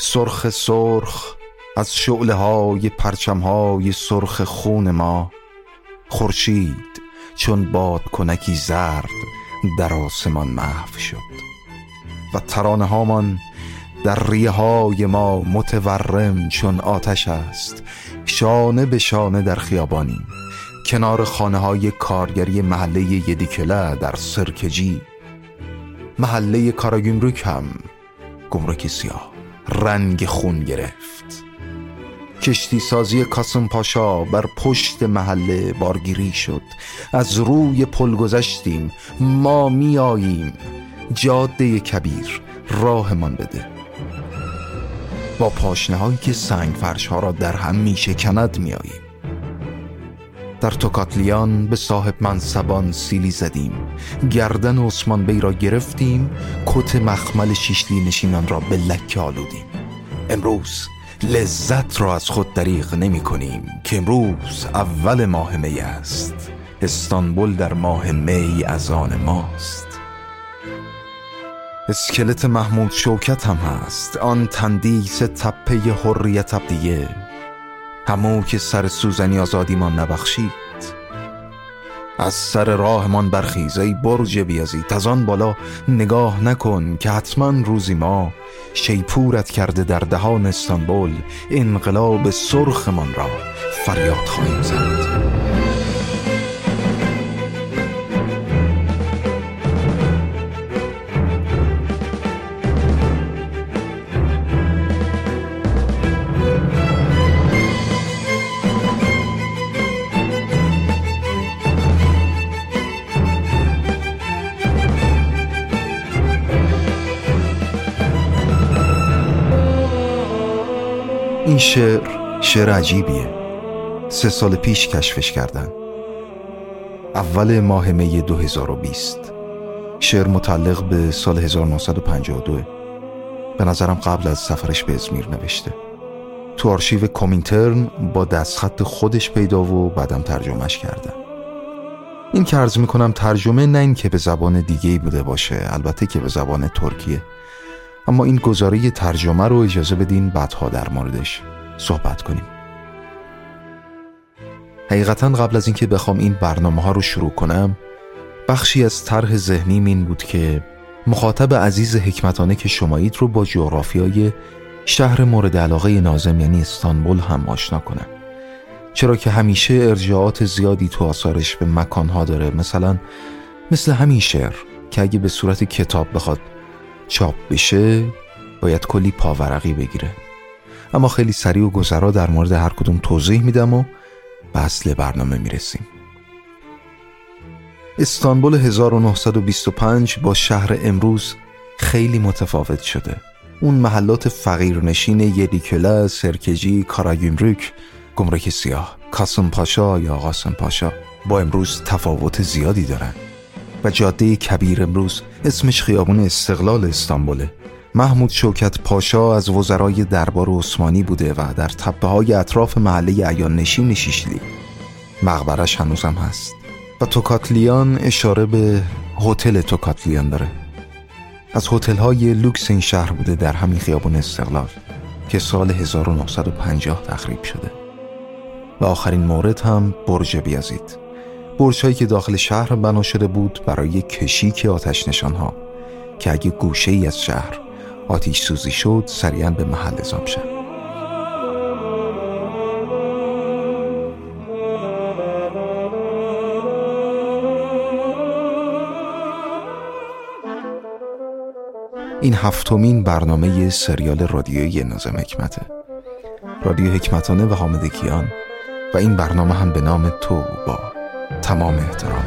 سرخ سرخ از شعله های پرچم های سرخ خون ما خورشید چون باد کنکی زرد در آسمان محو شد و ترانه هامان در ریه های ما متورم چون آتش است شانه به شانه در خیابانیم. کنار خانه های کارگری محله یدیکله در سرکجی محله کاراگیمروک هم گمرک سیاه. رنگ خون گرفت. کشتی سازی کاسم پاشا بر پشت محله بارگیری شد. از روی پل گذشتیم. ما میاییم جاده کبیر راهمان بده. با پاشنه هایی که سنگ فرش ها را در هم می شکند می آییم. در توکاتلیان به صاحب منصبان سیلی زدیم. گردن عثمان بی را گرفتیم کت مخمل شیشلی نشینان را به لکه آلودیم. امروز لذت را از خود دریغ نمی کنیم که امروز اول ماه می است. استانبول در ماه می از آن ماست. اسکلت محمود شوکت هم هست. آن تندیس تپه حریت ابدیه. همو که سر سوزنی آزادیمان نبخشید. از سر راهمان برخیز ای برج بیازید. از آن بالا نگاه نکن که حتما روزی ما شیپورت کرده در دهان استانبول انقلاب سرخمان را فریاد خواهیم زد. شعر شعر عجیبیه. سه سال پیش کشفش کردن. اول ماه می 2020 شعر متعلق به سال 1952 به نظرم قبل از سفرش به ازمیر نوشته. تو آرشیو کومینترن با دستخط خودش پیدا و بعدم ترجمهش کردن این که عرض می‌کنم ترجمه نه این که به زبان دیگه بوده باشه البته که به زبان ترکیه. اما این گزاره ترجمه رو اجازه بدین بعدها در موردش صحبت کنیم. حقیقتا قبل از اینکه بخوام این برنامه ها رو شروع کنم بخشی از طرح ذهنیم این بود که مخاطب عزیز حکمتانه که شمایید رو با جغرافیای شهر مورد علاقه نازم یعنی استانبول هم آشنا کنم. چرا که همیشه ارجاعات زیادی تو آثارش به مکانها داره. مثلا مثل همین شعر که اگه به صورت کتاب بخواد چاپ بشه باید کلی پاورقی بگیره. اما خیلی سریع و گذرا در مورد هر کدوم توضیح میدم و به اصل برنامه می‌رسیم. استانبول 1925 با شهر امروز خیلی متفاوت شده. اون محلات فقیرنشین یدیکله، سرکجی، کاراگیمروک، گمرک سیاه، کاسم پاشا یا قاسم پاشا با امروز تفاوت زیادی دارن. و جاده کبیر امروز اسمش خیابون استقلال استانبوله. محمود شوکت پاشا از وزرای دربار عثمانی بوده و در تپه های اطراف محله ایان نشین شیشلی. مقبرش هنوزم هست. و توکاتلیان اشاره به هتل توکاتلیان داره. از هتل های لوکس این شهر بوده در همین خیابون استقلال که سال 1950 تخریب شده. و آخرین مورد هم برج بیازید. برج هایی که داخل شهر بنا شده بود برای کشیک آتش نشان ها که اگه گوشه ای از شهر آتیش سوزی شد سریعا به محل ازام شد. این هفتمین برنامه سریال رادیویی نازم حکمته. رادیو حکمتانه و حامد کیان و این برنامه هم به نام تو با تمام احترام.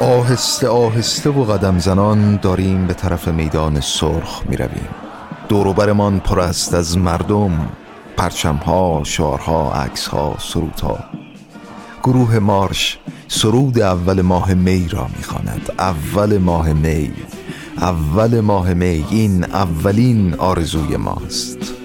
آهسته آهسته و قدم زنان داریم به طرف میدان سرخ می رویم دوروبرمان پر است از مردم پرچمها، شعارها، عکسها، سرودها. گروه مارش سرود اول ماه می را می‌خواند. اول ماه می اول ماه می این اولین آرزوی ماست.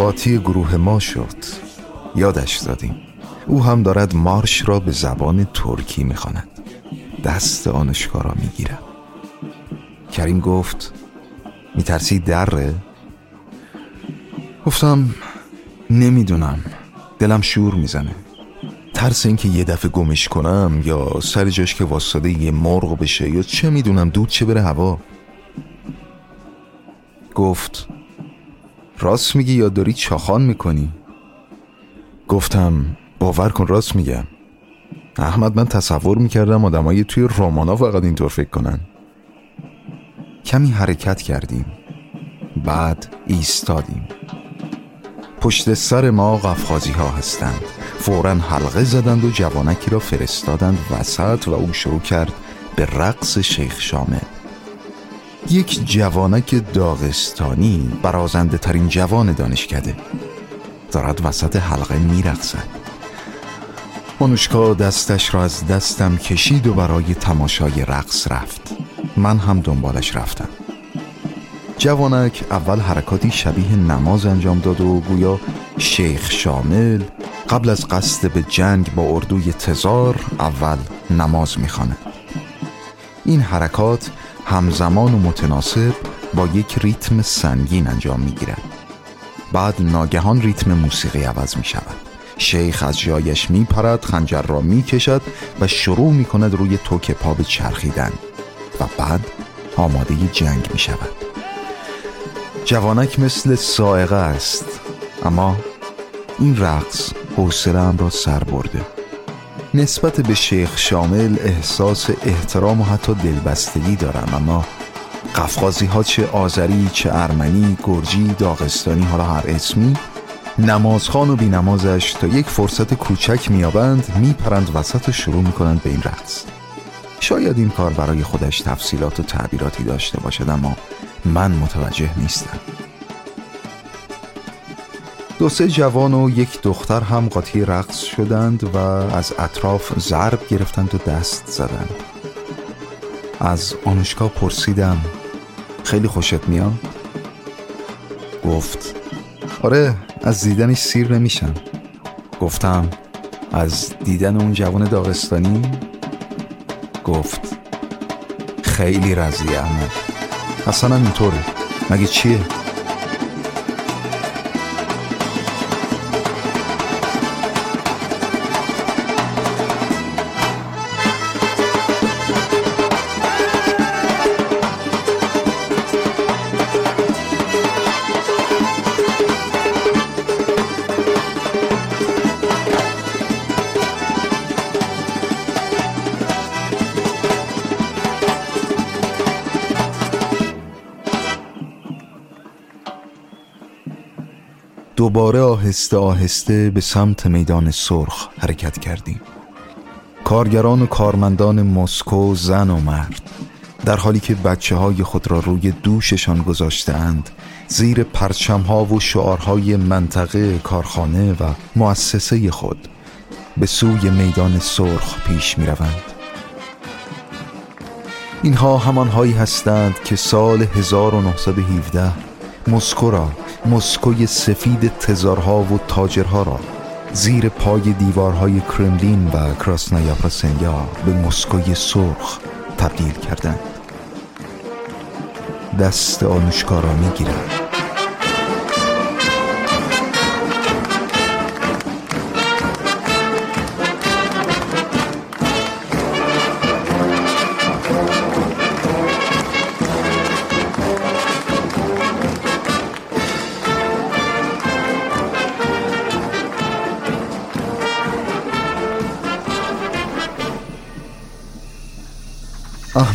قاطی گروه ما شد. یادش دادیم. او هم دارد مارش را به زبان ترکی می‌خواند. دست آنوشکا را می‌گیرم کریم گفت میترسی دره؟ گفتم نمی‌دونم. دلم شور می‌زنه. ترس اینکه یه دفعه گمش کنم یا سر جاش که واسطه یه مرغ بشه یا چه می‌دونم دود چه بره هوا. گفت راست میگی یا داری چاخان می‌کنی؟ گفتم باور کن راست میگم احمد من تصور می‌کردم آدمایی توی رومانا فقط اینطور فکر کنن. کمی حرکت کردیم. بعد ایستادیم. پشت سر ما قفخازی ها هستند. فورا حلقه زدند و جوانکی را فرستادند وسط و او شروع کرد به رقص شیخ شامل. یک جوانک داغستانی برازنده ترین جوان دانشکده. دارد وسط حلقه میرقصد. آنوشکا دستش را از دستم کشید و برای تماشای رقص رفت. من هم دنبالش رفتم. جوانک اول حرکاتی شبیه نماز انجام داد و گویا شیخ شامل قبل از قصد به جنگ با اردوی تزار اول نماز می‌خواند. این حرکات همزمان و متناسب با یک ریتم سنگین انجام می گیرد. بعد ناگهان ریتم موسیقی عوض می شود شیخ از جایش می پرد خنجر را می کشد و شروع می کند روی توک پا به چرخیدن و بعد آماده جنگ می شود جوانک مثل سائقه است اما این رقص حوصله‌ام را سر برده. نسبت به شیخ شامل احساس احترام و حتی دلبستگی دارم اما قفقازی ها چه آذری چه ارمنی گرجی داغستانی حالا هر اسمی نمازخان و بینمازش تا یک فرصت کوچک میابند میپرند وسط و شروع می‌کنند به این رقص. شاید این کار برای خودش تفصیلات و تعبیراتی داشته باشد اما من متوجه نیستم. دو سه جوان و یک دختر هم قاطی رقص شدند و از اطراف ضرب گرفتند و دست زدند از آنوشکا پرسیدم خیلی خوشت میاد؟ گفت آره از دیدنش سیر نمیشم گفتم از دیدن اون جوان داغستانی؟ گفت خیلی رضی احمد اصلا اینطوره مگه چیه؟ دوباره آهسته آهسته به سمت میدان سرخ حرکت کردیم. کارگران و کارمندان مسکو زن و مرد در حالی که بچه های خود را روی دوششان گذاشتهاند زیر پرچم ها و شعارهای منطقه کارخانه و مؤسسه خود به سوی میدان سرخ پیش می روند اینها همان هایی هستند که سال 1917 مسکو را مسکوی سفید تزارها و تاجرها را زیر پای دیوارهای کرملین و کراسنایا پراسنیا به مسکوی سرخ تبدیل کردند. دست آنوشکارا می گیرند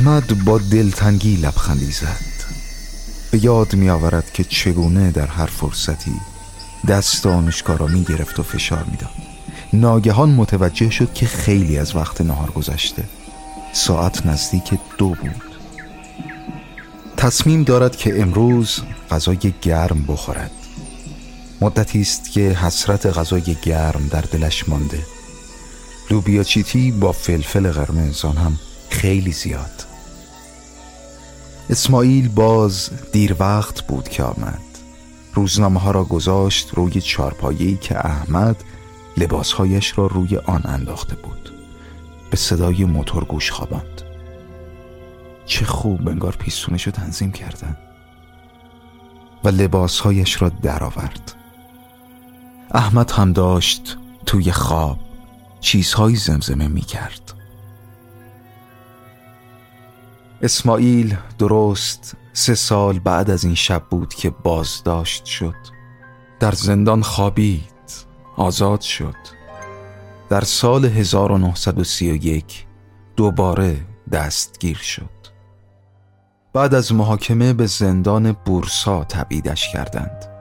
احمد با دلتنگی لبخندی زد به یاد می آورد که چگونه در هر فرصتی دست آنوشکا را می گرفت و فشار می‌داد. ناگهان متوجه شد که خیلی از وقت نهار گذشته. ساعت نزدیک دو بود. تصمیم دارد که امروز غذای گرم بخورد. مدتی است که حسرت غذای گرم در دلش مانده. لوبیا چیتی با فلفل قرمز آن هم خیلی زیاد. اسماعیل باز دیر وقت بود که آمد. روزنامه ها را گذاشت روی چارپایی که احمد لباسهایش را روی آن انداخته بود. به صدای موتور گوش خواباند. چه خوب انگار پیستونش رو تنظیم کردن و لباسهایش را درآورد. احمد هم داشت توی خواب چیزهایی زمزمه می کرد اسماعیل درست سه سال بعد از این شب بود که بازداشت شد. در زندان خوابید آزاد شد. در سال 1931 دوباره دستگیر شد. بعد از محاکمه به زندان بورسا تبعیدش کردند.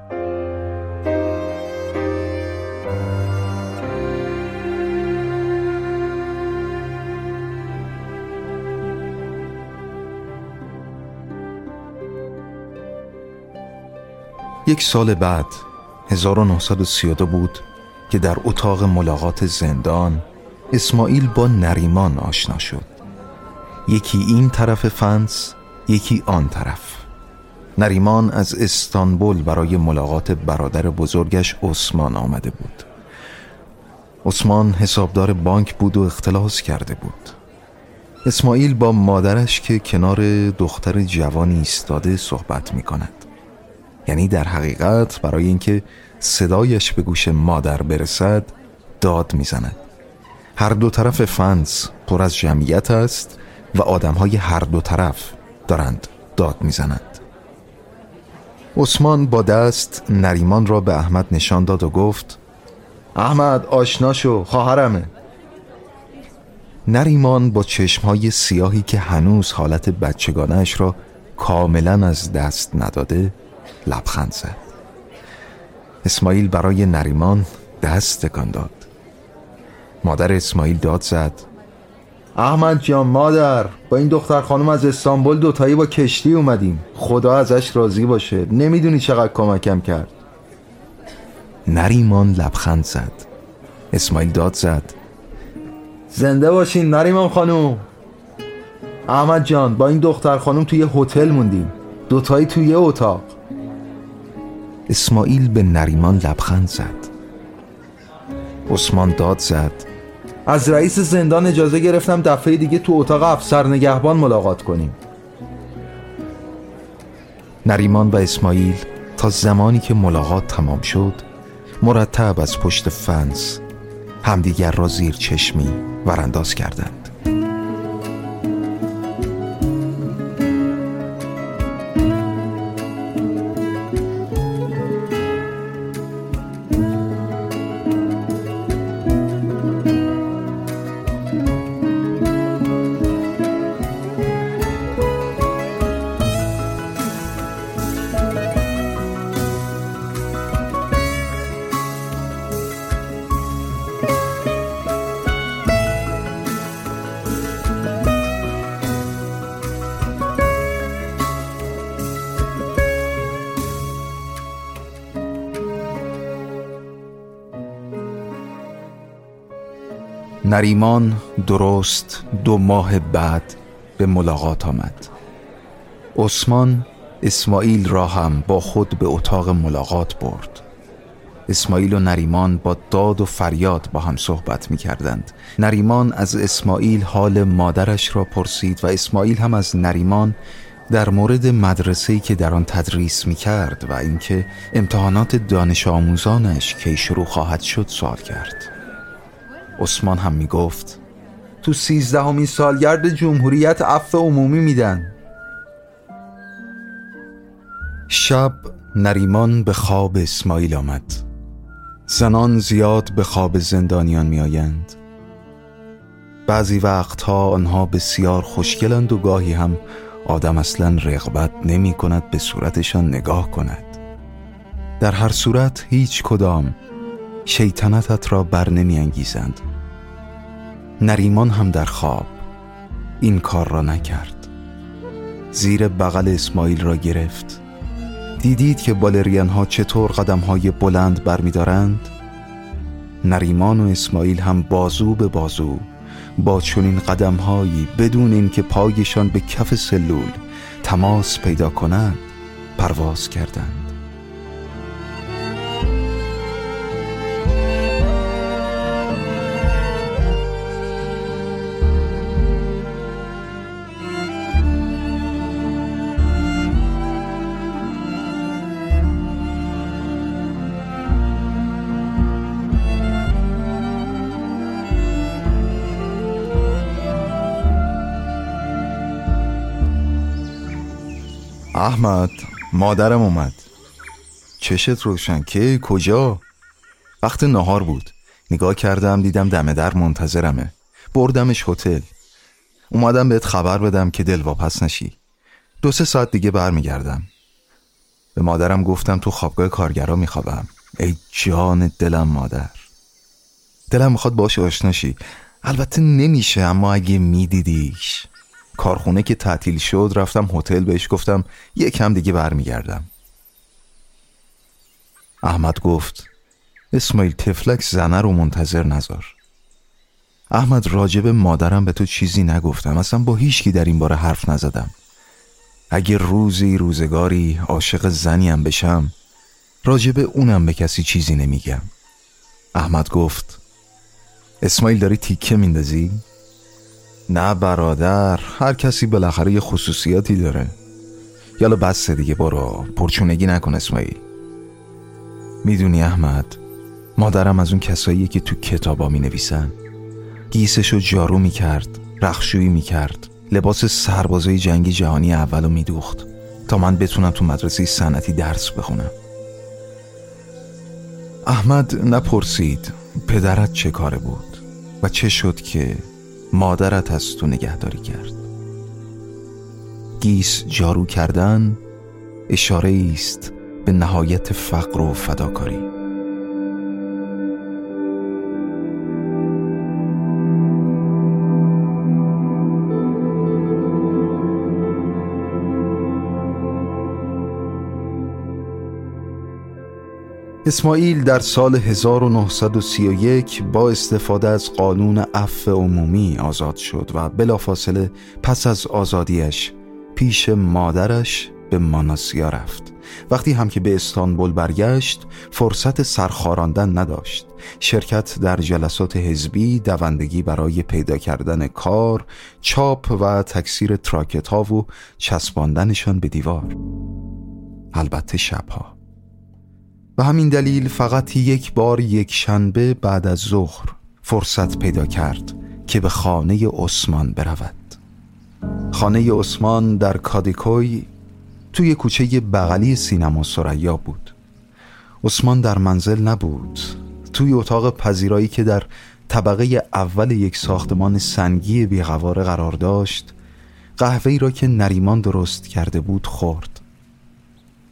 یک سال بعد 1932 بود که در اتاق ملاقات زندان اسماعیل با نریمان آشنا شد. یکی این طرف فنس یکی آن طرف. نریمان از استانبول برای ملاقات برادر بزرگش عثمان آمده بود. عثمان حسابدار بانک بود و اختلاس کرده بود. اسماعیل با مادرش که کنار دختر جوانی ایستاده صحبت می کند یعنی در حقیقت برای اینکه صدایش به گوش مادر برسد داد می‌زند. هر دو طرف فنس پر از جمعیت است و آدم های هر دو طرف دارند داد می‌زنند. عثمان با دست نریمان را به احمد نشان داد و گفت احمد آشنا شو خواهرمه. نریمان با چشمهای سیاهی که هنوز حالت بچگانش را کاملا از دست نداده لبخند زد. اسماعیل برای نریمان دست تکان داد. مادر اسماعیل داد زد. احمد جان مادر با این دختر خانم از استانبول دوتایی با کشتی اومدیم. خدا ازش راضی باشه. نمی‌دونی چقدر کمکم کرد. نریمان لبخند زد. اسماعیل داد زد. زنده باشین نریمان خانم. احمد جان با این دختر خانم توی هتل موندیم. دوتایی توی اتاق. اسماعیل به نریمان لبخند زد. عثمان داد زد. از رئیس زندان اجازه گرفتم دفعه دیگه تو اتاق افسر نگهبان ملاقات کنیم. نریمان و اسماعیل تا زمانی که ملاقات تمام شد مرتب از پشت فنس همدیگر را زیر چشمی ورانداز کردند. نریمان درست دو ماه بعد به ملاقات آمد. عثمان اسماعیل را هم با خود به اتاق ملاقات برد. اسماعیل و نریمان با داد و فریاد با هم صحبت می کردند نریمان از اسماعیل حال مادرش را پرسید و اسماعیل هم از نریمان در مورد مدرسه‌ای که در آن تدریس می کرد و اینکه امتحانات دانش آموزانش کی شروع خواهد شد سوال کرد. عثمان هم می گفت تو سیزدهمین سالگرد جمهوریت عفو عمومی میدن. شب نریمان به خواب اسماعیل آمد. زنان زیاد به خواب زندانیان می آیند بعضی وقتها آنها بسیار خوشگلند و گاهی هم آدم اصلا رغبت نمی کند به صورتشان نگاه کند. در هر صورت هیچ کدام شیطنتت را بر نمی انگیزند نریمان هم در خواب این کار را نکرد. زیر بغل اسماعیل را گرفت. دیدید که بالرین ها چطور قدم های بلند برمیدارند؟ نریمان و اسماعیل هم بازو به بازو با چنین قدم هایی بدون اینکه پایشان به کف سلول تماس پیدا کنند پرواز کردند. احمد مادرم اومد. چشت روشن که کجا؟ وقت نهار بود. نگاه کردم دیدم دم در منتظرمه. بردمش هتل. اومدم بهت خبر بدم که دل واپس نشی. دو سه ساعت دیگه برمیگردم. به مادرم گفتم تو خوابگاه کارگرا میخوابم. ای جان دلم مادر. دلم می‌خواد باش آشناشی البته نمیشه اما اگه میدیدیش. کارخونه که تعطیل شد رفتم هتل بهش گفتم یکم دیگه برمیگردم. احمد گفت اسماعیل تفلک زنه رو منتظر نذار. احمد راجب مادرم به تو چیزی نگفتم اصلا با هیچکی در این باره حرف نزدم. اگه روزی روزگاری عاشق زنیم بشم راجب اونم به کسی چیزی نمیگم. احمد گفت اسماعیل داری تیکه میندازی؟ نه برادر هر کسی بالاخره یه خصوصیاتی داره. یالا بسته دیگه برو. پرچونگی نکن اسماعیل. می‌دونی احمد مادرم از اون کسایی که تو کتابا می نویسن گیسشو جارو می کرد رخشویی می کرد لباس سربازای جنگی جهانی اولو می دوخت تا من بتونم تو مدرسه سنتی درس بخونم. احمد نپرسید پدرت چه کاره بود؟ و چه شد که؟ مادرت از تو نگهداری کرد. گیس جارو کردن اشاره است به نهایت فقر و فداکاری. اسماعیل در سال 1931 با استفاده از قانون عفو عمومی آزاد شد و بلافاصله پس از آزادیش پیش مادرش به ماناسیا رفت. وقتی هم که به استانبول برگشت فرصت سرخاراندن نداشت. شرکت در جلسات حزبی دوندگی برای پیدا کردن کار چاپ و تکثیر تراکت ها و چسباندنشان به دیوار. البته شبها. و همین دلیل فقط یک بار یک شنبه بعد از ظهر فرصت پیدا کرد که به خانه عثمان برود. خانه عثمان در کادیکوی توی کوچه بغلی سینما سریا بود. عثمان در منزل نبود. توی اتاق پذیرایی که در طبقه اول یک ساختمان سنگی بیغواره قرار داشت قهوه را که نریمان درست کرده بود خورد.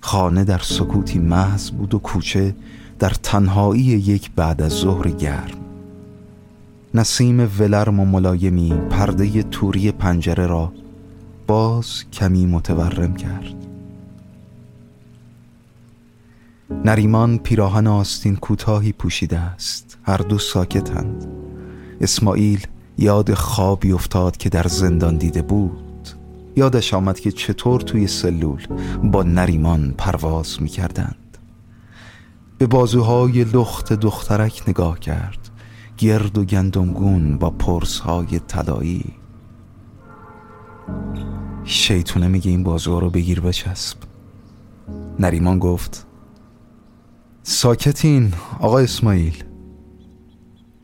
خانه در سکوتی محض بود و کوچه در تنهایی یک بعد از ظهر گرم. نسیم ولرم و ملایمی پرده توری پنجره را باز کمی متورم کرد. نریمان پیراهن آستین کوتاهی پوشیده است. هر دو ساکتند. اسماعیل یاد خوابی افتاد که در زندان دیده بود. یادش آمد که چطور توی سلول با نریمان پرواز می کردند به بازوهای لخت دخترک نگاه کرد. گرد و گندمگون با پرسهای طلایی. شیطونه میگه این بازوها رو بگیر بچسب. نریمان گفت ساکتین آقا اسماعیل.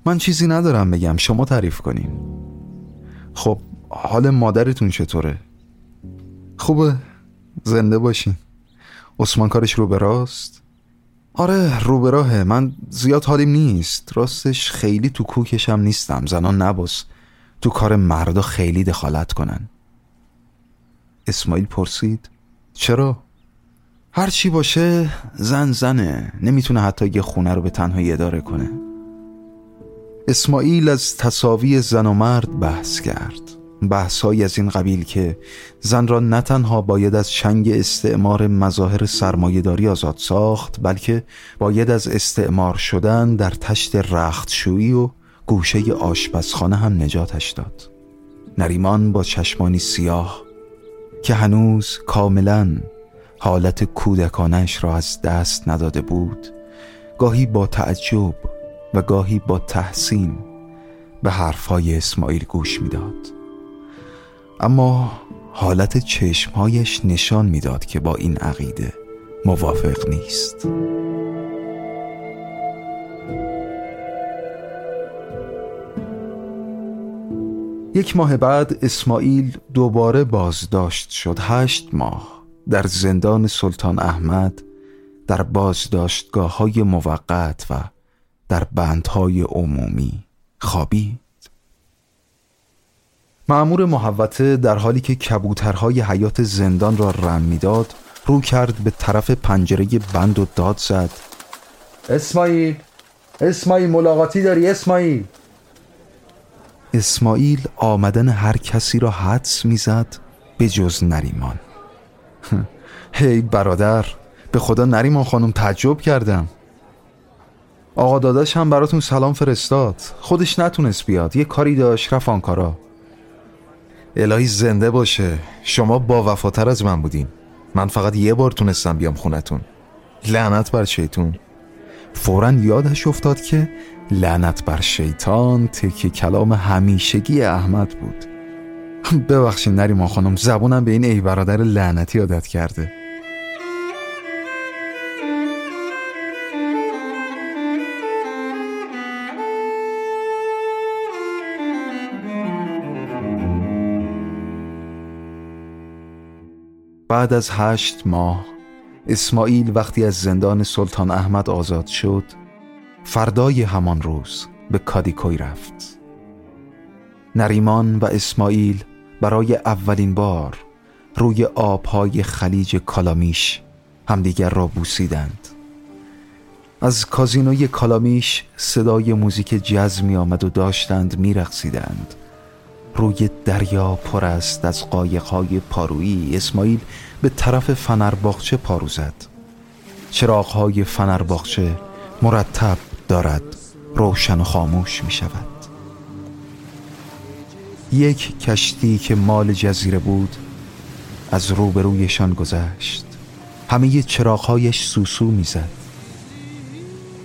من چیزی ندارم بگم شما تعریف کنین. خب حال مادرتون چطوره؟ خوبه. زنده باشین. عثمان کارش رو به راست؟ آره رو به راهه. من زیاد حالیم نیست. راستش خیلی تو کوکشم نیستم. زنان نباس. تو کار مردا خیلی دخالت کنن. اسماعیل پرسید. چرا؟ هر چی باشه زن زنه. نمی‌تونه حتی یه خونه رو به تنهایی اداره کنه. اسماعیل از تصاوی زن و مرد بحث کرد. بحثهایی از این قبیل که زن را نه تنها باید از چنگ استعمار مظاهر سرمایهداری آزاد ساخت بلکه باید از استعمار شدن در تشت رختشویی و گوشه آشپزخانه هم نجاتش داد. نریمان با چشمانی سیاه که هنوز کاملا حالت کودکانش را از دست نداده بود گاهی با تعجب و گاهی با تحسین به حرفهای اسماعیل گوش می‌داد. اما حالت چشمهایش نشان می‌داد که با این عقیده موافق نیست. یک ماه بعد اسماعیل دوباره بازداشت شد. هشت ماه در زندان سلطان احمد در بازداشتگاه های موقت و در بندهای عمومی خوابید. معمور محوطه در حالی که کبوترهای حیات زندان را رم می‌داد رو کرد به طرف پنجره بند و داد زد. اسماعیل اسماعیل ملاقاتی داری اسماعیل؟ اسماعیل آمدن هر کسی را حدس می‌زد به جز نریمان. هی برادر به خدا نریمان خانم تعجب کردم. آقا داداش هم براتون سلام فرستاد. خودش نتونست بیاد یه کاری داشت رفت آنکارا. الهی زنده باشه. شما با وفاتر از من بودین. من فقط یه بار تونستم بیام خونتون. لعنت بر شیطون. فورا یادش افتاد که لعنت بر شیطان تکی کلام همیشگی احمد بود. ببخشید نریمان خانم زبونم به این ای برادر لعنتی عادت کرده. بعد از هشت ماه اسماعیل وقتی از زندان سلطان احمد آزاد شد فردای همان روز به کادیکوی رفت نریمان و اسماعیل برای اولین بار روی آبهای خلیج کالامیش همدیگر را بوسیدند از کازینوی کالامیش صدای موزیک جز می آمد و داشتند می رقصیدند. روی دریا پر است از قایقهای پارویی. اسماعیل به طرف فنرباغچه پارو زد. چراغهای فنرباغچه مرتب دارد روشن و خاموش می شود یک کشتی که مال جزیره بود از روبرویشان گذشت. همه چراغهایش سوسو می‌زد.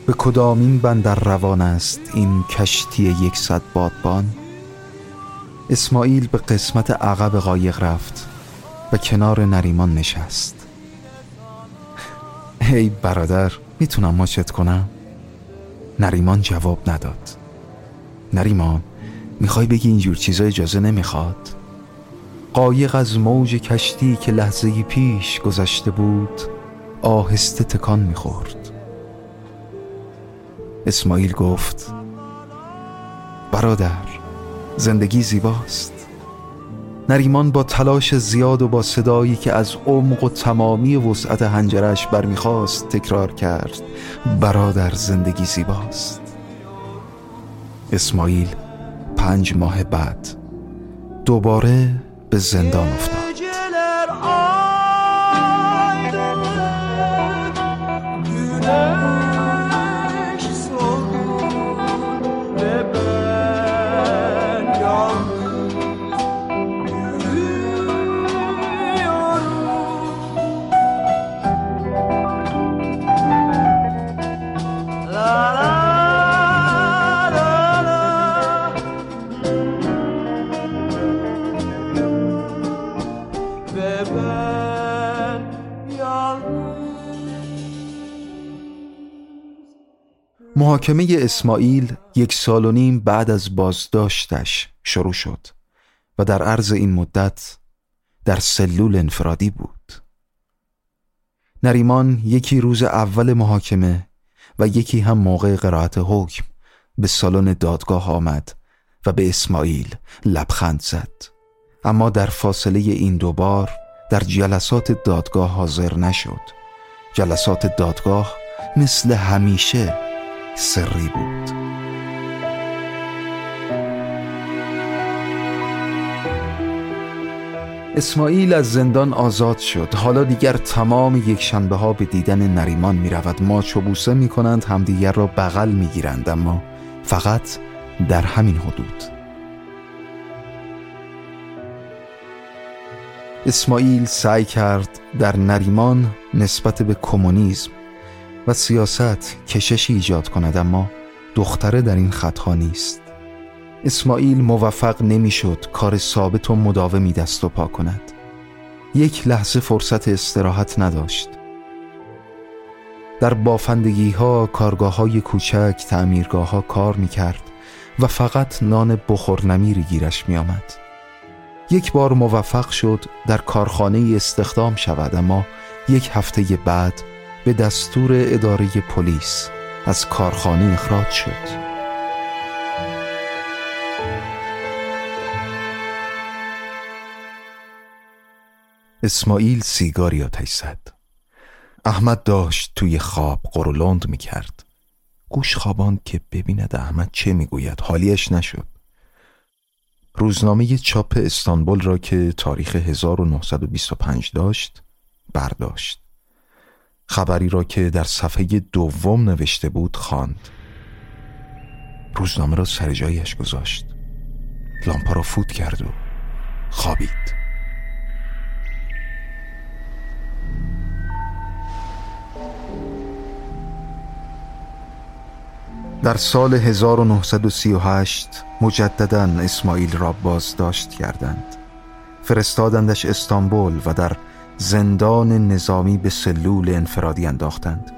به کدامین بندر روان است این کشتی یکصد بادبان؟ اسماعیل به قسمت عقب قایق رفت و کنار نریمان نشست هی برادر می‌تونم ماچت کنم؟ نریمان جواب نداد نریمان می‌خوای بگی اینجور چیزا اجازه نمی‌خواد؟ قایق از موج کشتی که لحظه پیش گذشته بود آهسته تکان می‌خورد اسماعیل گفت برادر زندگی زیباست. نریمان با تلاش زیاد و با صدایی که از عمق و تمامی وسعت هنجرش برمیخواست تکرار کرد برادر زندگی زیباست. اسماعیل پنج ماه بعد دوباره به زندان افتاد. محاکمه اسماعیل یک سال و نیم بعد از بازداشتش شروع شد و در عرض این مدت در سلول انفرادی بود. نریمان یکی روز اول محاکمه و یکی هم موقع قرائت حکم به سالن دادگاه آمد و به اسماعیل لبخند زد. اما در فاصله این دوبار در جلسات دادگاه حاضر نشد. جلسات دادگاه مثل همیشه سری بود اسماعیل از زندان آزاد شد. حالا دیگر تمام یک شنبه ها به دیدن نریمان می رود. ما چوبوسه می کنند همدیگر را بغل می گیرند. اما فقط در همین حدود. اسماعیل سعی کرد در نریمان نسبت به کمونیسم و سیاست کششی ایجاد کند اما دختره در این خطها نیست. اسماعیل موفق نمی‌شد کار ثابت و مداومی دست و پا کند. یک لحظه فرصت استراحت نداشت. در بافندگی ها کارگاه های کوچک تعمیرگاه ها کار می کرد و فقط نان بخور نمیری گیرش می آمد. یک بار موفق شد در کارخانه استخدام شود اما یک هفته بعد به دستور اداره پلیس از کارخانه اخراج شد. اسماعیل سیگاری آتش زد. احمد داشت توی خواب قرولند می کرد گوش خوابان که ببیند احمد چه می‌گوید. حالیش نشد. روزنامه چاپ استانبول را که تاریخ 1925 داشت برداشت. خبری را که در صفحه دوم نوشته بود خواند. روزنامه را سر جایش گذاشت. لامپا را فوت کرد و خوابید. در سال 1938 مجددا اسماعیل را بازداشت کردند. فرستادندش استانبول و در زندان نظامی به سلول انفرادی انداختند.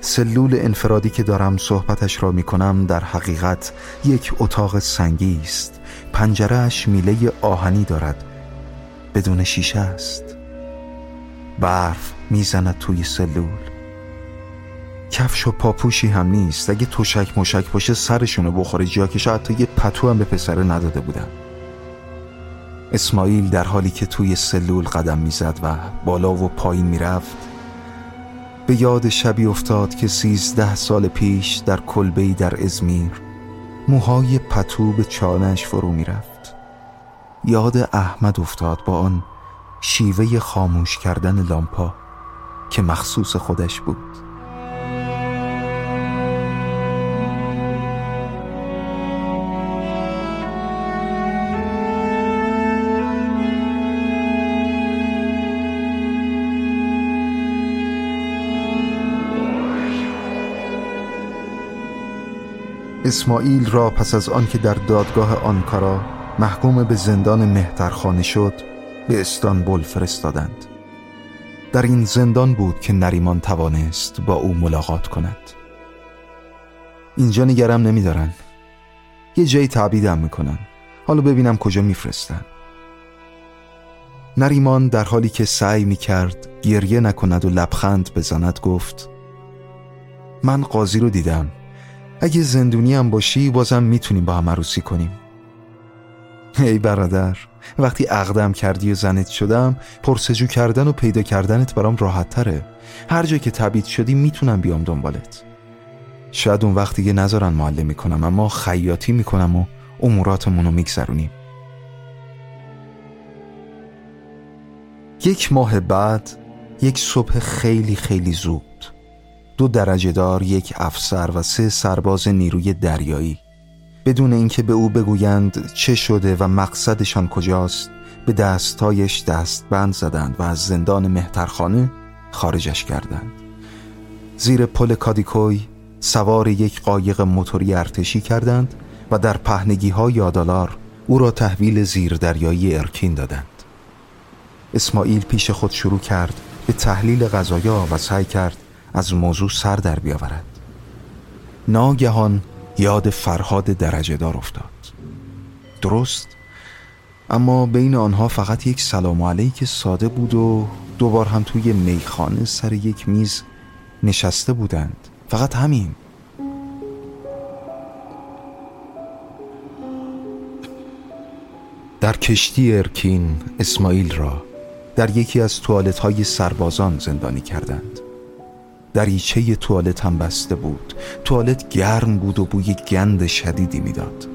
سلول انفرادی که دارم صحبتش را می کنم در حقیقت یک اتاق سنگی است. پنجرهش میله آهنی دارد. بدون شیشه است. برف می‌زند توی سلول. کفش و پاپوشی هم نیست. اگه توشک مشک باشه سرشونو بخوره. جا که شاید تا یه پتو هم به پسره نداده بودن. اسماعیل در حالی که توی سلول قدم می‌زد و بالا و پایین می‌رفت به یاد شبی افتاد که سیزده سال پیش در کلبهی در ازمیر موهای پتو به چانش فرو می‌رفت. یاد احمد افتاد با آن شیوه خاموش کردن لامپا که مخصوص خودش بود. اسماعیل را پس از آنکه در دادگاه آنکارا محکوم به زندان مهترخانه شد به استانبول فرستادند. در این زندان بود که نریمان توانست با او ملاقات کند. اینجا نگرم نمیدارن. یه جایی تعبیدم می‌کنن. حالا ببینم کجا میفرستن. نریمان در حالی که سعی می‌کرد گریه نکند و لبخند بزند گفت من قاضی رو دیدم. اگه زندونی هم باشی بازم می‌تونیم با هم عروسی کنیم. ای برادر وقتی اقدم کردی و زنت شدم پرسجو کردن و پیدا کردنت برام راحت تره. هر جا که تبید شدی می‌تونم بیام دنبالت. شاید اون وقت دیگه نذارن معلم می‌کنم اما خیاطی می‌کنم و اموراتمون رو میگذرونیم. یک ماه بعد یک صبح خیلی خیلی زود دو درجه دار یک افسر و سه سرباز نیروی دریایی. بدون اینکه به او بگویند چه شده و مقصدشان کجاست به دستایش بند زدند و از زندان مهترخانه خارجش کردند. زیر پل کادیکوی سوار یک قایق موتوری ارتشی کردند و در پهنگی های یادالار او را تحویل زیر دریایی ارکین دادند. اسماعیل پیش خود شروع کرد به تحلیل غذایا و سعی کرد از موضوع سر در بیاورد. ناگهان یاد فرهاد درجه دار افتاد. درست اما بین آنها فقط یک سلام علیک ساده بود و دوبار هم توی میخانه سر یک میز نشسته بودند. فقط همین. در کشتی ارکین اسماعیل را در یکی از توالت های سربازان زندانی کردند. دریچه توالت هم بسته بود. توالت گرم بود و بوی گند شدیدی می‌داد.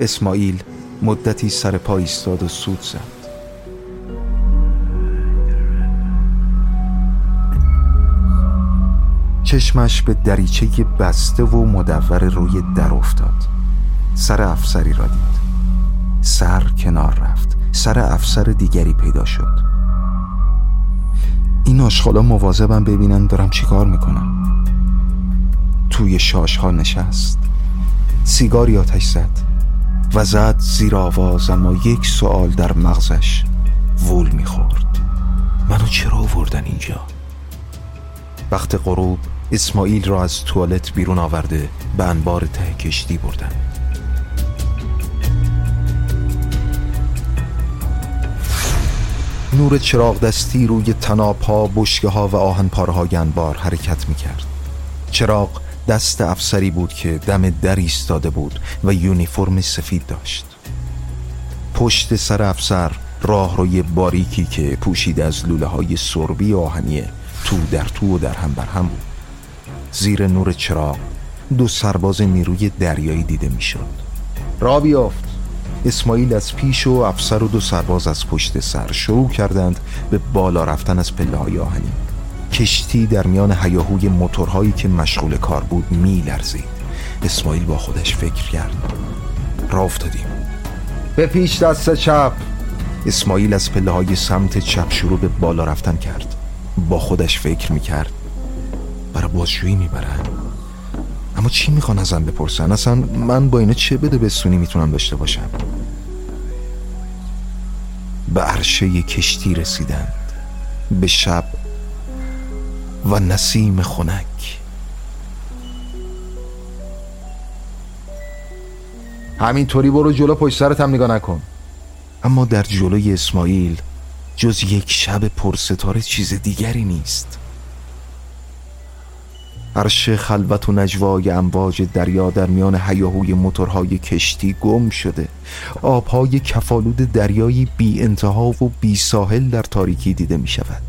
اسماعیل مدتی سر پا ایستاد و سود زد. چشمش به دریچه بسته و مدور روی در افتاد. سر افسری را دید. سر کنار رفت. سر افسر دیگری پیدا شد. این آشغالا مواظبم ببینن دارم چیکار می‌کنم. توی شاش ها نشست. سیگاری آتش زد و زد زیر آواز اما یک سوال در مغزش وول می‌خورد. منو چرا آوردن اینجا؟ وقت غروب اسماعیل را از توالت بیرون آورده به انبار ته کشتی بردن. نور چراغ دستی روی تناب ها بشکه ها و آهن پارهای انبار حرکت می کرد چراغ دست افسری بود که دم در ایستاده بود و یونیفرم سفید داشت. پشت سر افسر راه روی باریکی که پوشید از لوله های سربی آهنی تو در تو و در هم بر هم بود. زیر نور چراغ دو سرباز نیروی دریایی دیده می‌شد. را بیافت. اسماعیل از پیش و افسر و دو سرباز از پشت سر شروع کردند به بالا رفتن از پله های آهنی کشتی در میان هیاهوی موتورهایی که مشغول کار بود می لرزید اسماعیل با خودش فکر کرد. را افتادیم. به پیش دست چپ. اسماعیل از پله های سمت چپ شروع به بالا رفتن کرد. با خودش فکر می کرد برای بازجویی می‌برن؟ اما چی می‌خوان ازم بپرسن؟ اصلا من با اینا چه بده بسونی می‌تونم داشته باشم؟ به عرشه کشتی رسیدند. به شب و نسیم خنک. همینطوری برو جلو پشت سرت هم نگاه نکن. اما در جلوی اسماعیل جز یک شب پرستاره چیز دیگری نیست. عرش خلوت و نجوای امواج دریا در میان هیاهوی موتورهای کشتی گم شده. آبهای کفالود دریایی بی انتها و بی ساحل در تاریکی دیده می شود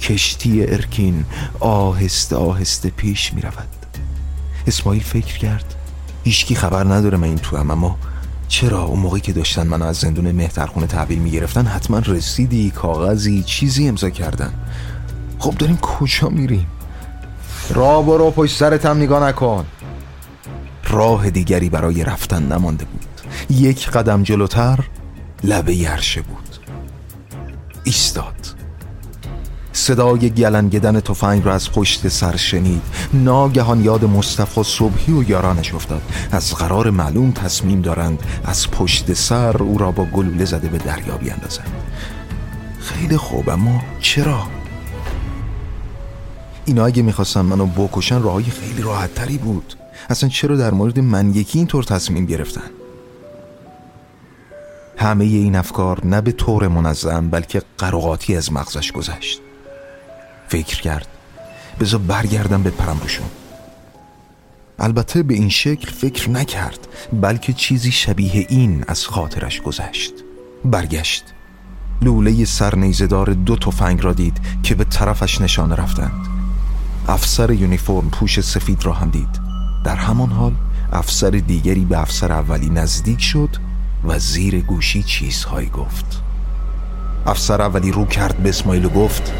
کشتی ارکین آهسته آهسته پیش می رود اسماعیل فکر کرد هیچکی خبر نداره من این تو هم اما چرا؟ اون موقعی که داشتن منو از زندون مهترخونه تحویل می‌گرفتن حتما رسیدی کاغذی چیزی امضا کردن. خب داریم کجا میریم؟ را برو پشت سرت هم نگاه نکن. راه دیگری برای رفتن نمانده بود. یک قدم جلوتر لبه یرشه بود. ایستاد. صدای گلنگدن تفنگ را از پشت سر شنید. ناگهان یاد مصطفی صبحی و یارانش افتاد. از قرار معلوم تصمیم دارند از پشت سر او را با گلوله زده به دریا بیاندازند. خیلی خوب اما چرا؟ اینا اگه می‌خواستن منو بکشن راهی خیلی راحت تری بود. اصلا چرا در مورد من یکی اینطور تصمیم گرفتن؟ همه این افکار نه به طور منظم بلکه قراقاتی از مغزش گذشت. فکر کرد بذار برگردم به روشون البته به این شکل فکر نکرد بلکه چیزی شبیه این از خاطرش گذشت. برگشت. لوله سرنیزدار دو تفنگ را دید که به طرفش نشانه رفتند. افسر یونیفرم پوش سفید را هم دید. در همان حال افسر دیگری به افسر اولی نزدیک شد و زیر گوشی چیزهایی گفت. افسر اولی رو کرد به اسماعیل و گفت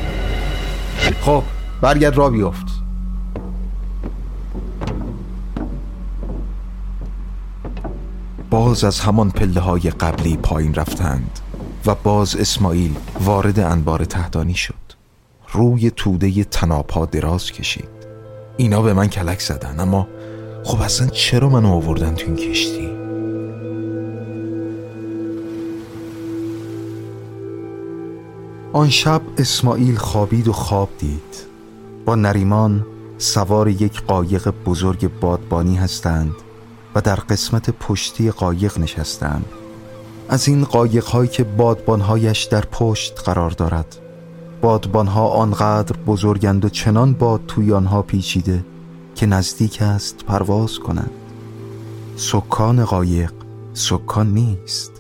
خب برگرد را بیفت باز از همان پله های قبلی پایین رفتند و باز اسماعیل وارد انبار تهدانی شد. روی توده تناپا دراز کشید. اینا به من کلک زدن اما خب اصلا چرا منو آوردن تو این کشتی؟ آن شب اسماعیل خوابید و خواب دید. با نریمان سوار یک قایق بزرگ بادبانی هستند و در قسمت پشتی قایق نشستند. از این قایق هایی که بادبانهایش در پشت قرار دارد بادبانها آنقدر بزرگند و چنان باد توی آنها پیچیده که نزدیک است پرواز کنند. سکان قایق سکان نیست.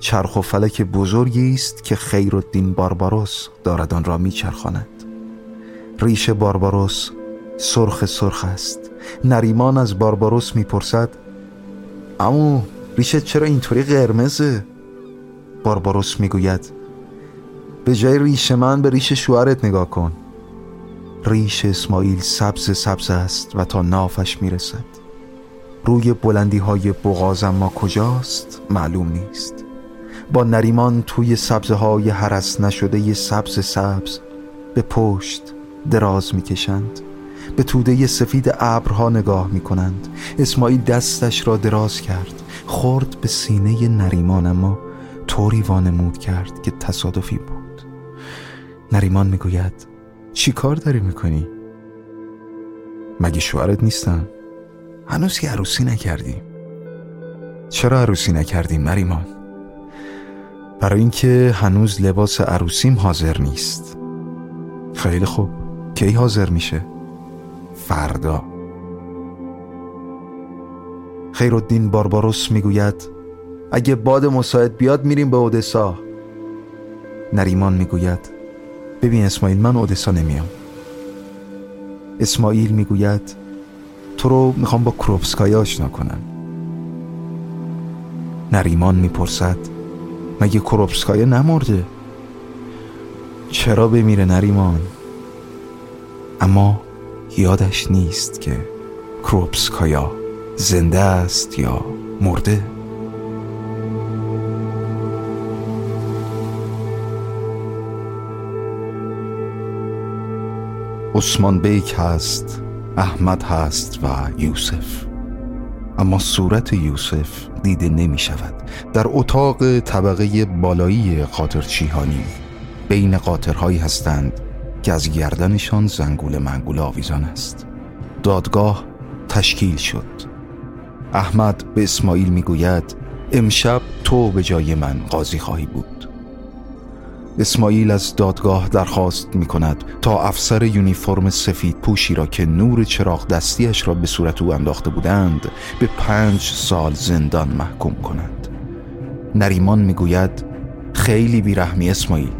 چرخ و فلک بزرگی است که خیر الدین بارباروس دارد آن را میچرخاند. ریش بارباروس سرخ سرخ است. نریمان از بارباروس می‌پرسد امو ریشت چرا اینطوری قرمزه؟ بارباروس می‌گوید به جای ریش من به ریش شوهرت نگاه کن. ریش اسماعیل سبز سبز است و تا نافش می‌رسد. روی بلندی های بغاز ما کجاست؟ معلوم نیست. با نریمان توی سبزه های حرس نشده سبز سبز به پشت دراز می‌کشند. به توده سفید ابرها نگاه می کنند اسماعیل دستش را دراز کرد. خورد به سینه نریمان اما طوری وانمود کرد که تصادفی بود. نریمان می‌گوید چی کار داری می‌کنی؟ مگه شوهرت نیستم؟ هنوز که عروسی نکردیم چرا عروسی نکردیم نریمان؟ برای اینکه هنوز لباس عروسیم حاضر نیست خیلی خوب کی حاضر میشه؟ فردا خیرالدین بارباروس می‌گوید اگه باد مساعد بیاد میریم به اودسا نریمان می‌گوید ببین اسماعیل من اودسا نمیام. اسماعیل می‌گوید تو رو می‌خوام با کروپسکایا آشنا کنم. نریمان می‌پرسد مگه کروپسکایا نمرده؟ چرا بمیره نریمان؟ اما یادش نیست که کروپسکایا زنده است یا مرده. عثمان بیک هست احمد هست و یوسف. اما صورت یوسف دیده نمی شود. در اتاق طبقه بالایی قاطر چیهانی بین قاطرهایی هستند که از گردنشان زنگول منگول آویزان است. دادگاه تشکیل شد. احمد به اسماعیل می‌گوید امشب تو به جای من قاضی خواهی بود. اسماعیل از دادگاه درخواست می کند تا افسر یونیفرم سفید پوشی را که نور چراغ دستیش را به صورت او انداخته بودند به پنج سال زندان محکوم کنند. نریمان می‌گوید خیلی بیرحمی اسماعیل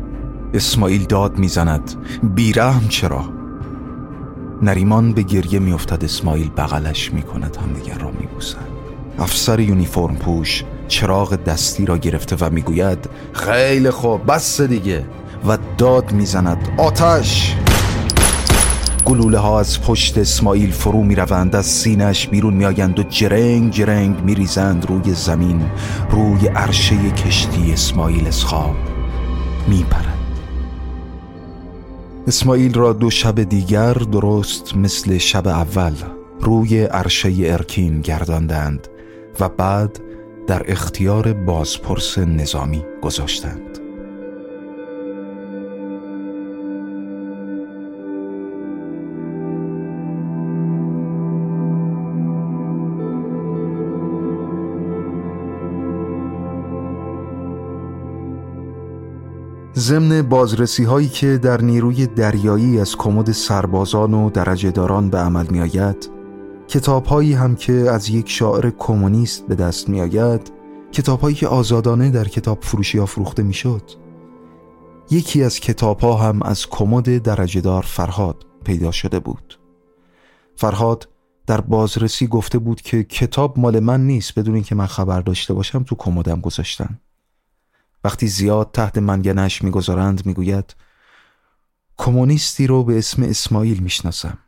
اسماعیل داد می‌زند. بیرحم چرا؟ نریمان به گریه میافتد اسماعیل بغلش می‌کند همدیگر را میبوسند. افسر یونیفرم پوش چراغ دستی را گرفته و می‌گوید خیلی خوب بس دیگه و داد می‌زند آتش گلوله ها از پشت اسماعیل فرو می روند از سینش بیرون می آیند و جرنگ جرنگ می ریزند روی زمین روی عرشه کشتی اسماعیل اسخاب می پرند. اسماعیل را دو شب دیگر درست مثل شب اول روی عرشه ارکین گرداندند و بعد در اختیار بازپرس نظامی گذاشتند. ضمن بازرسی هایی که در نیروی دریایی از کمد سربازان و درجه داران به عمل می آید کتاب هایی هم که از یک شاعر کمونیست به دست می آید کتاب هایی که آزادانه در کتاب فروشی ها فروخته می شد یکی از کتاب ها هم از کمد درجه دار فرهاد پیدا شده بود. فرهاد در بازرسی گفته بود که کتاب مال من نیست بدون اینکه من خبر داشته باشم تو کمدم گذاشتن. وقتی زیاد تحت منگنش می‌گذارند می‌گوید کمونیستی رو به اسم اسماعیل می‌شناسم.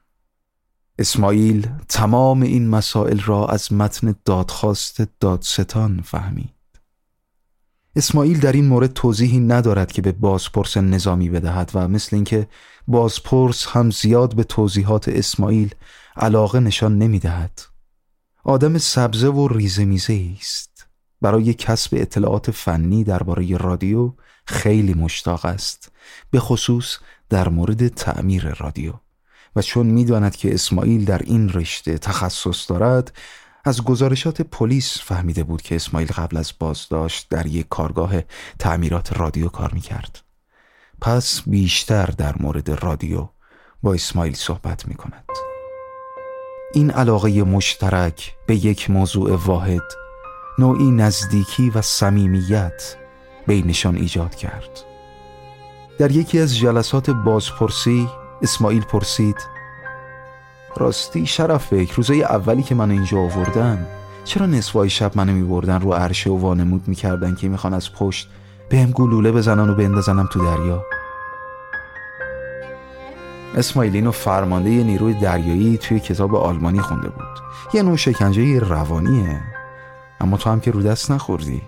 اسماعیل تمام این مسائل را از متن دادخواست دادستان فهمید اسماعیل در این مورد توضیحی ندارد که به بازپرس نظامی بدهد و مثل اینکه بازپرس هم زیاد به توضیحات اسماعیل علاقه نشان نمی‌دهد. آدم سبزه و ریزه میزه است. برای کسب اطلاعات فنی درباره رادیو خیلی مشتاق است. به خصوص در مورد تعمیر رادیو. و چون می‌داند که اسماعیل در این رشته تخصص دارد از گزارشات پلیس فهمیده بود که اسماعیل قبل از بازداشت در یک کارگاه تعمیرات رادیو کار می‌کرد پس بیشتر در مورد رادیو با اسماعیل صحبت می کند. این علاقه مشترک به یک موضوع واحد نوعی نزدیکی و صمیمیت بینشان ایجاد کرد در یکی از جلسات بازپرسی اسماعیل پرسید راستی شرف فکر روزای اولی که من اینجا آوردم چرا نصفای شب منو می بردن رو عرشه و وانمود می‌کردن که می‌خوان از پشت بهم گلوله بزنن و بندازنم تو دریا؟ اسماعیل اینو فرمانده نیروی دریایی توی کتاب آلمانی خونده بود. یه نوع شکنجه روانیه. اما تو هم که رو دست نخوردی.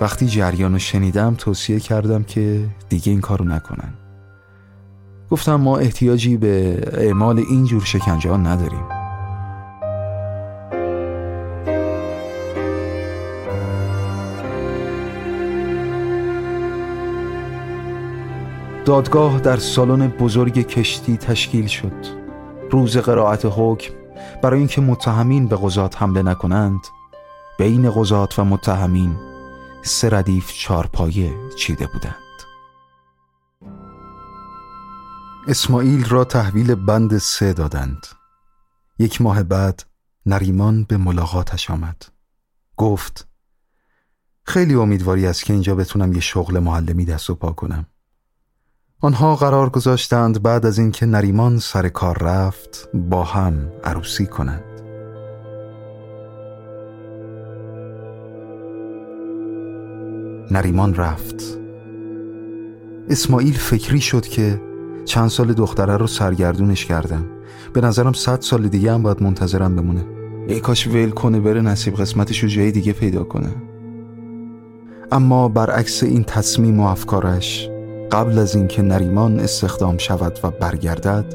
وقتی جریان رو شنیدم توصیه کردم که دیگه این کارو نکنن. گفتم ما احتیاجی به اعمال اینجور شکنجه ها نداریم. دادگاه در سالن بزرگ کشتی تشکیل شد. روز قرائت حکم برای اینکه متهمین به قضات حمله نکنند بین قضات و متهمین سه ردیف چارپایه چیده بودند. اسماعیل را تحویل بند سه دادند. یک ماه بعد نریمان به ملاقاتش آمد. گفت خیلی امیدواری است که اینجا بتونم یه شغل معلمی دست و پا کنم. آنها قرار گذاشتند بعد از اینکه نریمان سر کار رفت با هم عروسی کنند. نریمان رفت. اسماعیل فکری شد که چند سال دختره رو سرگردونش کردم. به نظرم صد سال دیگه هم باید منتظرم بمونه. ای کاش ویل کنه بره نصیب قسمتش رو جای دیگه پیدا کنه. اما برعکس این تصمیم و افکارش قبل از اینکه نریمان استخدام شود و برگردد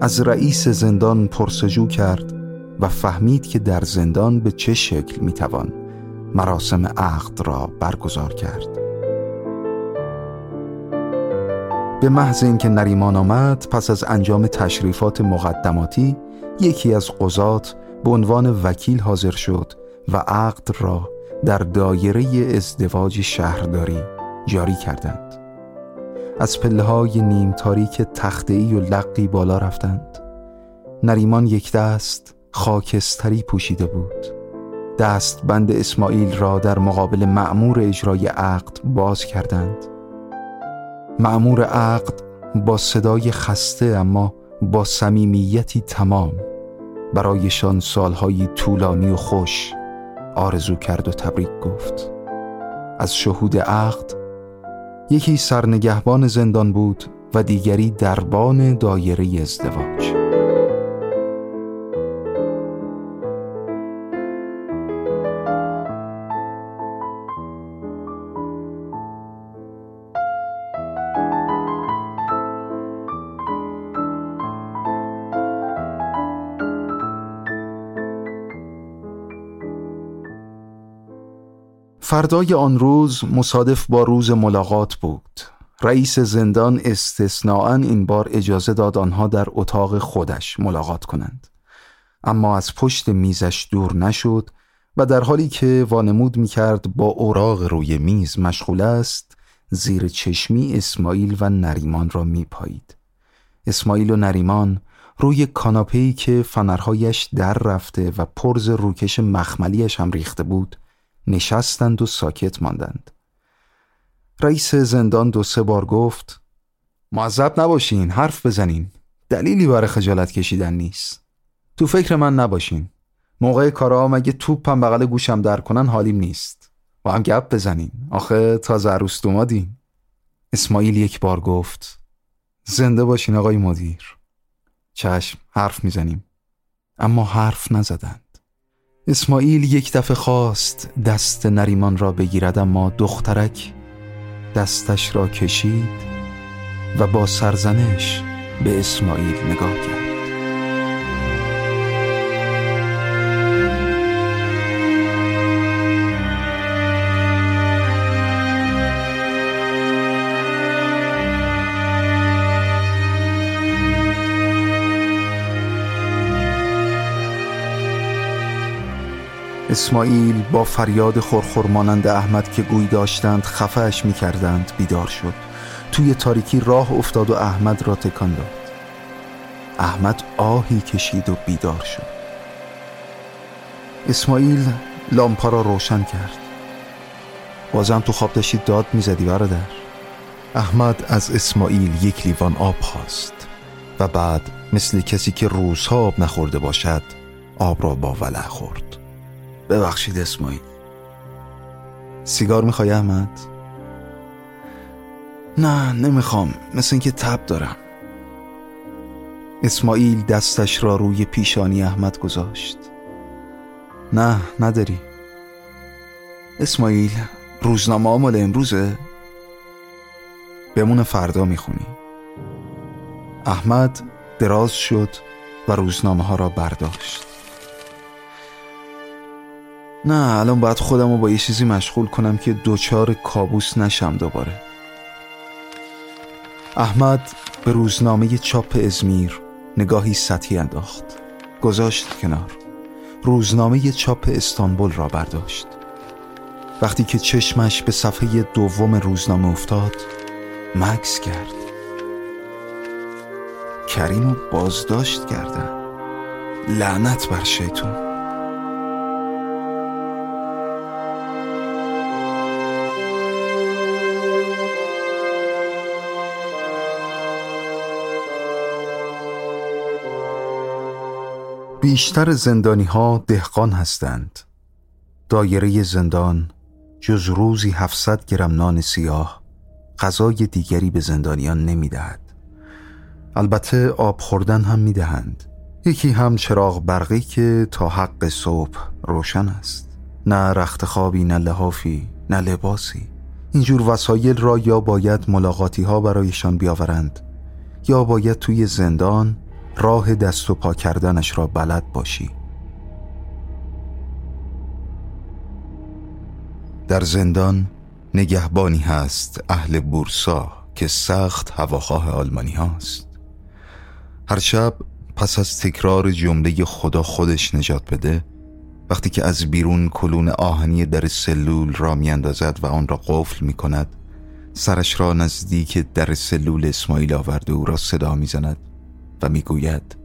از رئیس زندان پرسجو کرد و فهمید که در زندان به چه شکل می‌توان مراسم عقد را برگزار کرد. به محض اینکه نریمان آمد پس از انجام تشریفات مقدماتی یکی از قضات به عنوان وکیل حاضر شد و عقد را در دایره ازدواج شهرداری جاری کردند. از پله های نیم تاریک ای و لقی بالا رفتند. نریمان یک دست خاکستری پوشیده بود. دست بند اسماعیل را در مقابل معمور اجرای عقد باز کردند. معمور عقد با صدای خسته اما با صمیمیتی تمام. برایشان سالهای طولانی و خوش آرزو کرد و تبریک گفت. از شهود عقد یکی سرنگهبان زندان بود و دیگری دربان دایره ازدواج. فردای آن روز مصادف با روز ملاقات بود رئیس زندان استثناعا این بار اجازه داد آنها در اتاق خودش ملاقات کنند اما از پشت میزش دور نشد و در حالی که وانمود می کرد با اوراق روی میز مشغول است زیر چشمی اسماعیل و نریمان را می پایید. اسماعیل و نریمان روی کاناپه‌ای که فنرهایش در رفته و پرز روکش مخملیش هم ریخته بود نشستند و ساکت ماندند. رئیس زندان دو سه بار گفت معذب نباشین حرف بزنین. دلیلی برای خجالت کشیدن نیست. تو فکر من نباشین. موقع کارا مگه توپم بغل گوشم در کنن حالیم نیست. با هم گپ بزنین. آخه تازه عروس دومادین اسماعیل یک بار گفت زنده باشین آقای مدیر. چشم حرف می‌زنیم. اما حرف نزدند. اسماعیل یک دفعه خواست دست نریمان را بگیرد اما دخترک دستش را کشید و با سرزنش به اسماعیل نگاه کرد. اسماعیل با فریاد خورخور مانند احمد که گوی داشتند خفهش می کردند بیدار شد. توی تاریکی راه افتاد و احمد را تکان داد. احمد آهی کشید و بیدار شد. اسماعیل لامپا را روشن کرد. بازم تو خواب داشتی داد می‌زدی برادر. احمد از اسماعیل یک لیوان آب خواست و بعد مثل کسی که روزها آب نخورده باشد آب را با ولع خورد. ببخشید اسماعیل سیگار می‌خوای احمد؟ نه نمی‌خوام. مثل اینکه تب دارم. اسماعیل دستش را روی پیشانی احمد گذاشت. نه نداری. اسماعیل روزنامه مال امروزه؟ بمون فردا می‌خونی. احمد دراز شد و روزنامه ها را برداشت. نه الان باید خودم رو با یه چیزی مشغول کنم که دوچار کابوس نشم دوباره. احمد به روزنامه چاپ ازمیر نگاهی سطحی انداخت. گذاشت کنار. روزنامه چاپ استانبول را برداشت. وقتی که چشمش به صفحه دوم روزنامه افتاد مکس کرد. کریم بازداشت کردن. لعنت بر شیطون. بیشتر زندانی ها دهقان هستند. دایره زندان جز روزی 700 گرم نان سیاه غذای دیگری به زندانیان نمی‌دهد. البته آب خوردن هم می‌دهند. یکی هم چراغ برقی که تا حق صبح روشن است. نه رخت خوابی نه لحافی نه لباسی. اینجور وسایل را یا باید ملاقاتی ها برایشان بیاورند یا باید توی زندان راه دست و پا کردنش را بلد باشی. در زندان نگهبانی هست اهل بورسا که سخت هواخواه آلمانی هاست. هر شب پس از تکرار جمله خدا خودش نجات بده وقتی که از بیرون کلون آهنی در سلول را میاندازد و آن را قفل می کند سرش را نزدیک در سلول اسماعیل آورده او را صدا می‌زند. و می‌گوید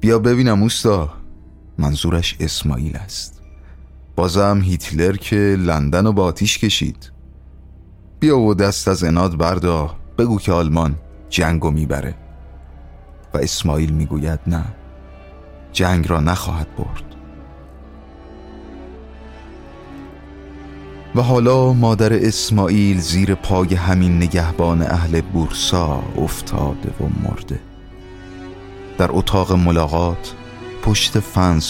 بیا ببینم اوستا منظورش اسماعیل است. بازم هیتلر که لندن رو با آتیش کشید. بیا و دست از اناد بردا بگو که آلمان جنگو می‌بره. و اسماعیل می‌گوید نه جنگ را نخواهد برد. و حالا مادر اسماعیل زیر پای همین نگهبان اهل بورسا افتاده و مرده. در اتاق ملاقات پشت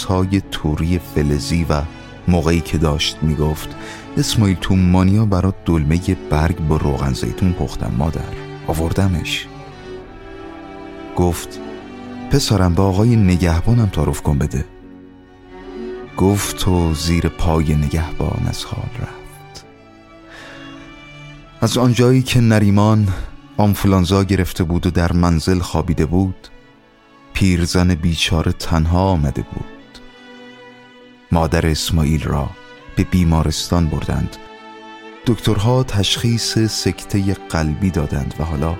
های توری فلزی و موقعی که داشت می‌گفت اسماعیل تو مانیا برات دلمه برگ با روغن زیتون پختم مادر. آوردمش. گفت پسرم به آقای نگهبانم تعارف کن بده. گفت و زیر پای نگهبان از حال رفت. از آنجایی که نریمان آنفلانزا گرفته بود و در منزل خوابیده بود پیرزن بیچاره تنها آمده بود. مادر اسماعیل را به بیمارستان بردند. دکترها تشخیص سکته قلبی دادند و حالا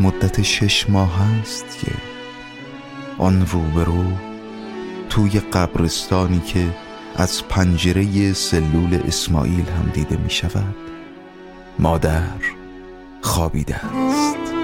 مدت شش ماه است که آن روبرو توی قبرستانی که از پنجره سلول اسماعیل هم دیده می شود مادر خوابیده است.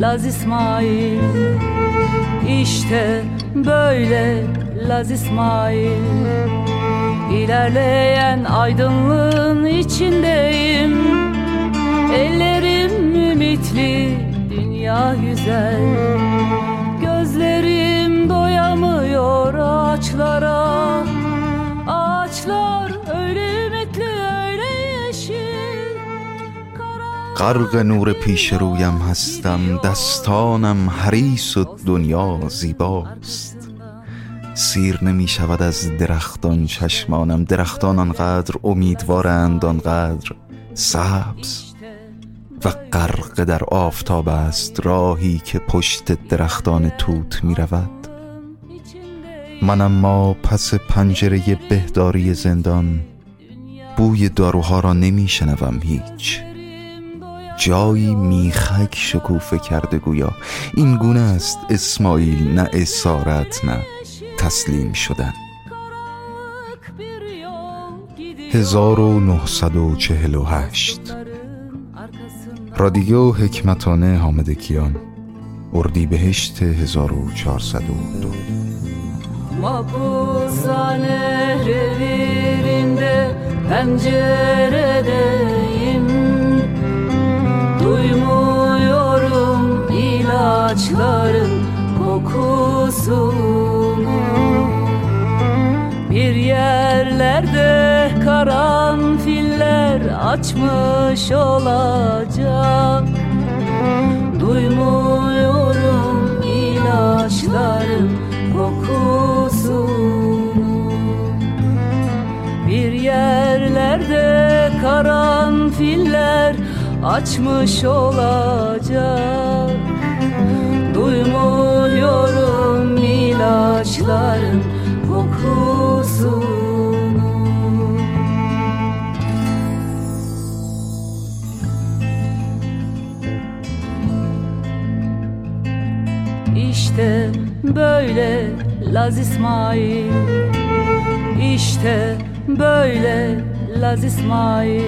Laz İsmail. İşte böyle Laz İsmail. İlerleyen aydınlığın içindeyim. Ellerim ümitli dünya güzel. Gözlerim doyamıyor ağaçlara. Ağaçlar غرق نور پیش رویم هستم. دستانم حریص و دنیا زیباست. سیر نمی شود از درختان چشمانم. درختان آنقدر امیدوارند آنقدر سبز و غرق در آفتاب است. راهی که پشت درختان توت می رود من اما پس پنجره بهداری زندان. بوی داروها را نمی شنوم هیچ. جایی میخک شکوفه کرده گویا. این گونه است اسماعیل نه اسارت نه تسلیم شدن. 1948 رادیو حکمتانه حامد کیان. اردی بهشت 1402 Mapusane revirinde penceredeyim ilaçların kokusunu Bir yerlerde karanfiller açmış olacak. Duymuyorum ilaçların kokusunu Bir yerlerde karanfiller açmış olacak Duymuyorum ilaçların kokusunu. İşte böyle Laz İsmail. İşte böyle Laz İsmail.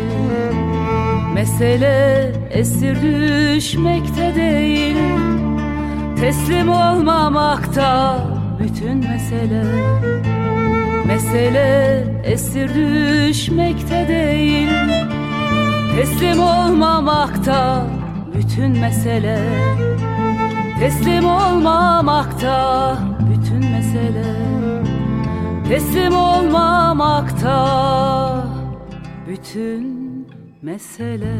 Mesele esir düşmekte değil Teslim olmamakta bütün mesele. Mesele esir düşmekte değil. Teslim olmamakta bütün mesele. Teslim olmamakta bütün mesele. Teslim olmamakta bütün mesele